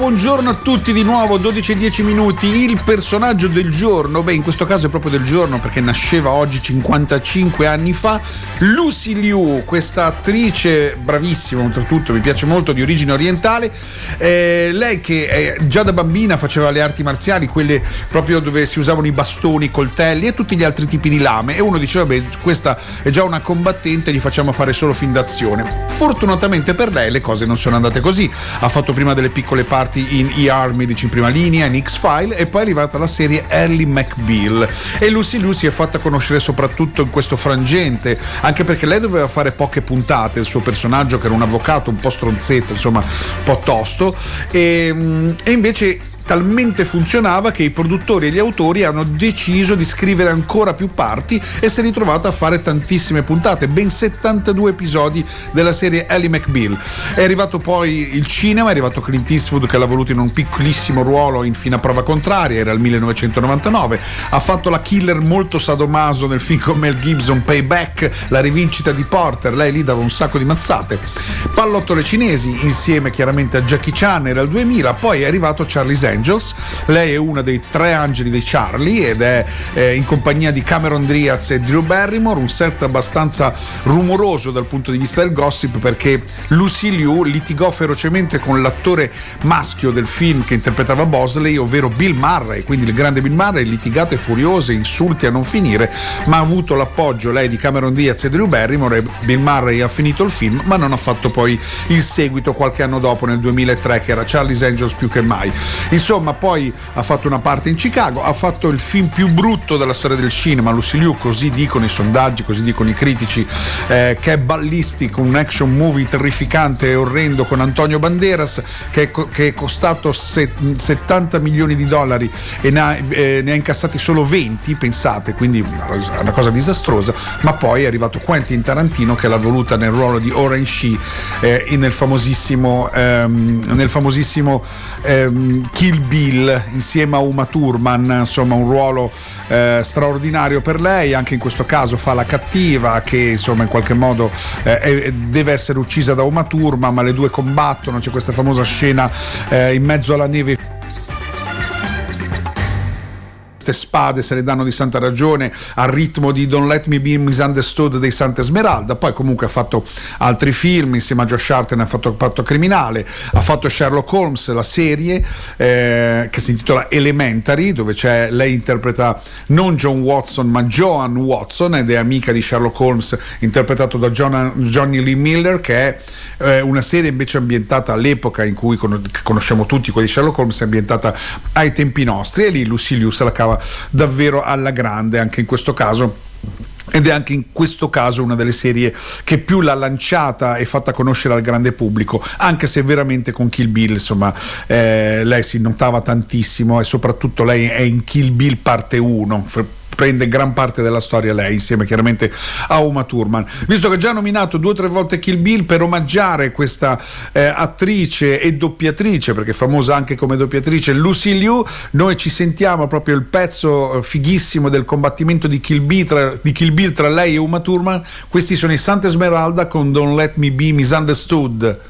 Buongiorno a tutti di nuovo, 12 e 10 minuti, il personaggio del giorno, beh in questo caso è proprio del giorno perché nasceva oggi 55 anni fa, Lucy Liu, questa attrice bravissima oltretutto, mi piace molto, di origine orientale, eh, lei che eh, già da bambina faceva le arti marziali, quelle proprio dove si usavano i bastoni, i coltelli e tutti gli altri tipi di lame. E uno diceva beh questa è già una combattente, gli facciamo fare solo fin d'azione. Fortunatamente per lei le cose non sono andate così, ha fatto prima delle piccole parti in ER Medici in prima linea, in X-File e poi è arrivata la serie Ellie McBeal. E Lucy Liu si è fatta conoscere soprattutto in questo frangente anche perché lei doveva fare poche puntate il suo personaggio che era un avvocato un po' stronzetto insomma un po' tosto. E, e invece talmente funzionava che i produttori e gli autori hanno deciso di scrivere ancora più parti e si è ritrovata a fare tantissime puntate, ben 72 episodi della serie Ellie McBeal. È arrivato poi il cinema, è arrivato Clint Eastwood che l'ha voluto in un piccolissimo ruolo in a prova contraria, era il 1999, ha fatto la killer molto sadomaso nel film con Mel Gibson Payback, la rivincita di Porter, lei lì dava un sacco di mazzate. Pallottole cinesi insieme chiaramente a Jackie Chan era il 2000, poi è arrivato Charlie's Angels, lei è una dei tre angeli di Charlie ed è eh, in compagnia di Cameron Diaz e Drew Barrymore, un set abbastanza rumoroso dal punto di vista del gossip perché Lucy Liu litigò ferocemente con l'attore maschio del film che interpretava Bosley, ovvero Bill Murray, quindi il grande Bill Murray, litigate furiose, insulti a non finire, ma ha avuto l'appoggio lei di Cameron Diaz e Drew Barrymore e Bill Murray ha finito il film, ma non ha fatto poi il seguito qualche anno dopo nel 2003 che era Charlie's Angels più che mai. Insomma, poi ha fatto una parte in Chicago, ha fatto il film più brutto della storia del cinema, Lucy Liu, così dicono i sondaggi, così dicono i critici, eh, che è Ballistic, un action movie terrificante e orrendo con Antonio Banderas, che è, co- che è costato se- 70 milioni di dollari e ne ha, eh, ne ha incassati solo 20, pensate, quindi una, cosa disastrosa, ma poi è arrivato Quentin Tarantino che l'ha voluta nel ruolo di Orange She eh, nel famosissimo, ehm, nel famosissimo ehm, Kill Bill insieme a Uma Thurman, insomma un ruolo eh, straordinario per lei, anche in questo caso fa la cattiva che insomma in qualche modo eh, deve essere uccisa da Uma Thurman, ma le due combattono, c'è questa famosa scena eh, in mezzo alla neve queste spade se le danno di santa ragione al ritmo di Don't Let Me Be Misunderstood dei Santa Esmeralda. Poi comunque ha fatto altri film insieme a Josh Harten ha fatto Patto Criminale ha fatto Sherlock Holmes la serie eh, che si intitola Elementary dove lei interpreta non John Watson ma Joan Watson ed è amica di Sherlock Holmes interpretato da John- Johnny Lee Miller che è eh, una serie invece ambientata all'epoca in cui con- conosciamo tutti quella di Sherlock Holmes è ambientata ai tempi nostri e lì Lucy Liu se la cava davvero alla grande anche in questo caso ed è anche in questo caso una delle serie che più l'ha lanciata e fatta conoscere al grande pubblico, anche se veramente con Kill Bill, insomma, eh, lei si notava tantissimo e soprattutto lei è in Kill Bill parte 1. Prende gran parte della storia lei insieme chiaramente a Uma Thurman. Visto che ha già nominato due o tre volte Kill Bill per omaggiare questa eh, attrice e doppiatrice perché è famosa anche come doppiatrice Lucy Liu noi ci sentiamo proprio il pezzo eh, fighissimo del combattimento di Kill Bill tra, Kill Bill tra lei e Uma Thurman. Questi sono i Santa Esmeralda con Don't Let Me Be Misunderstood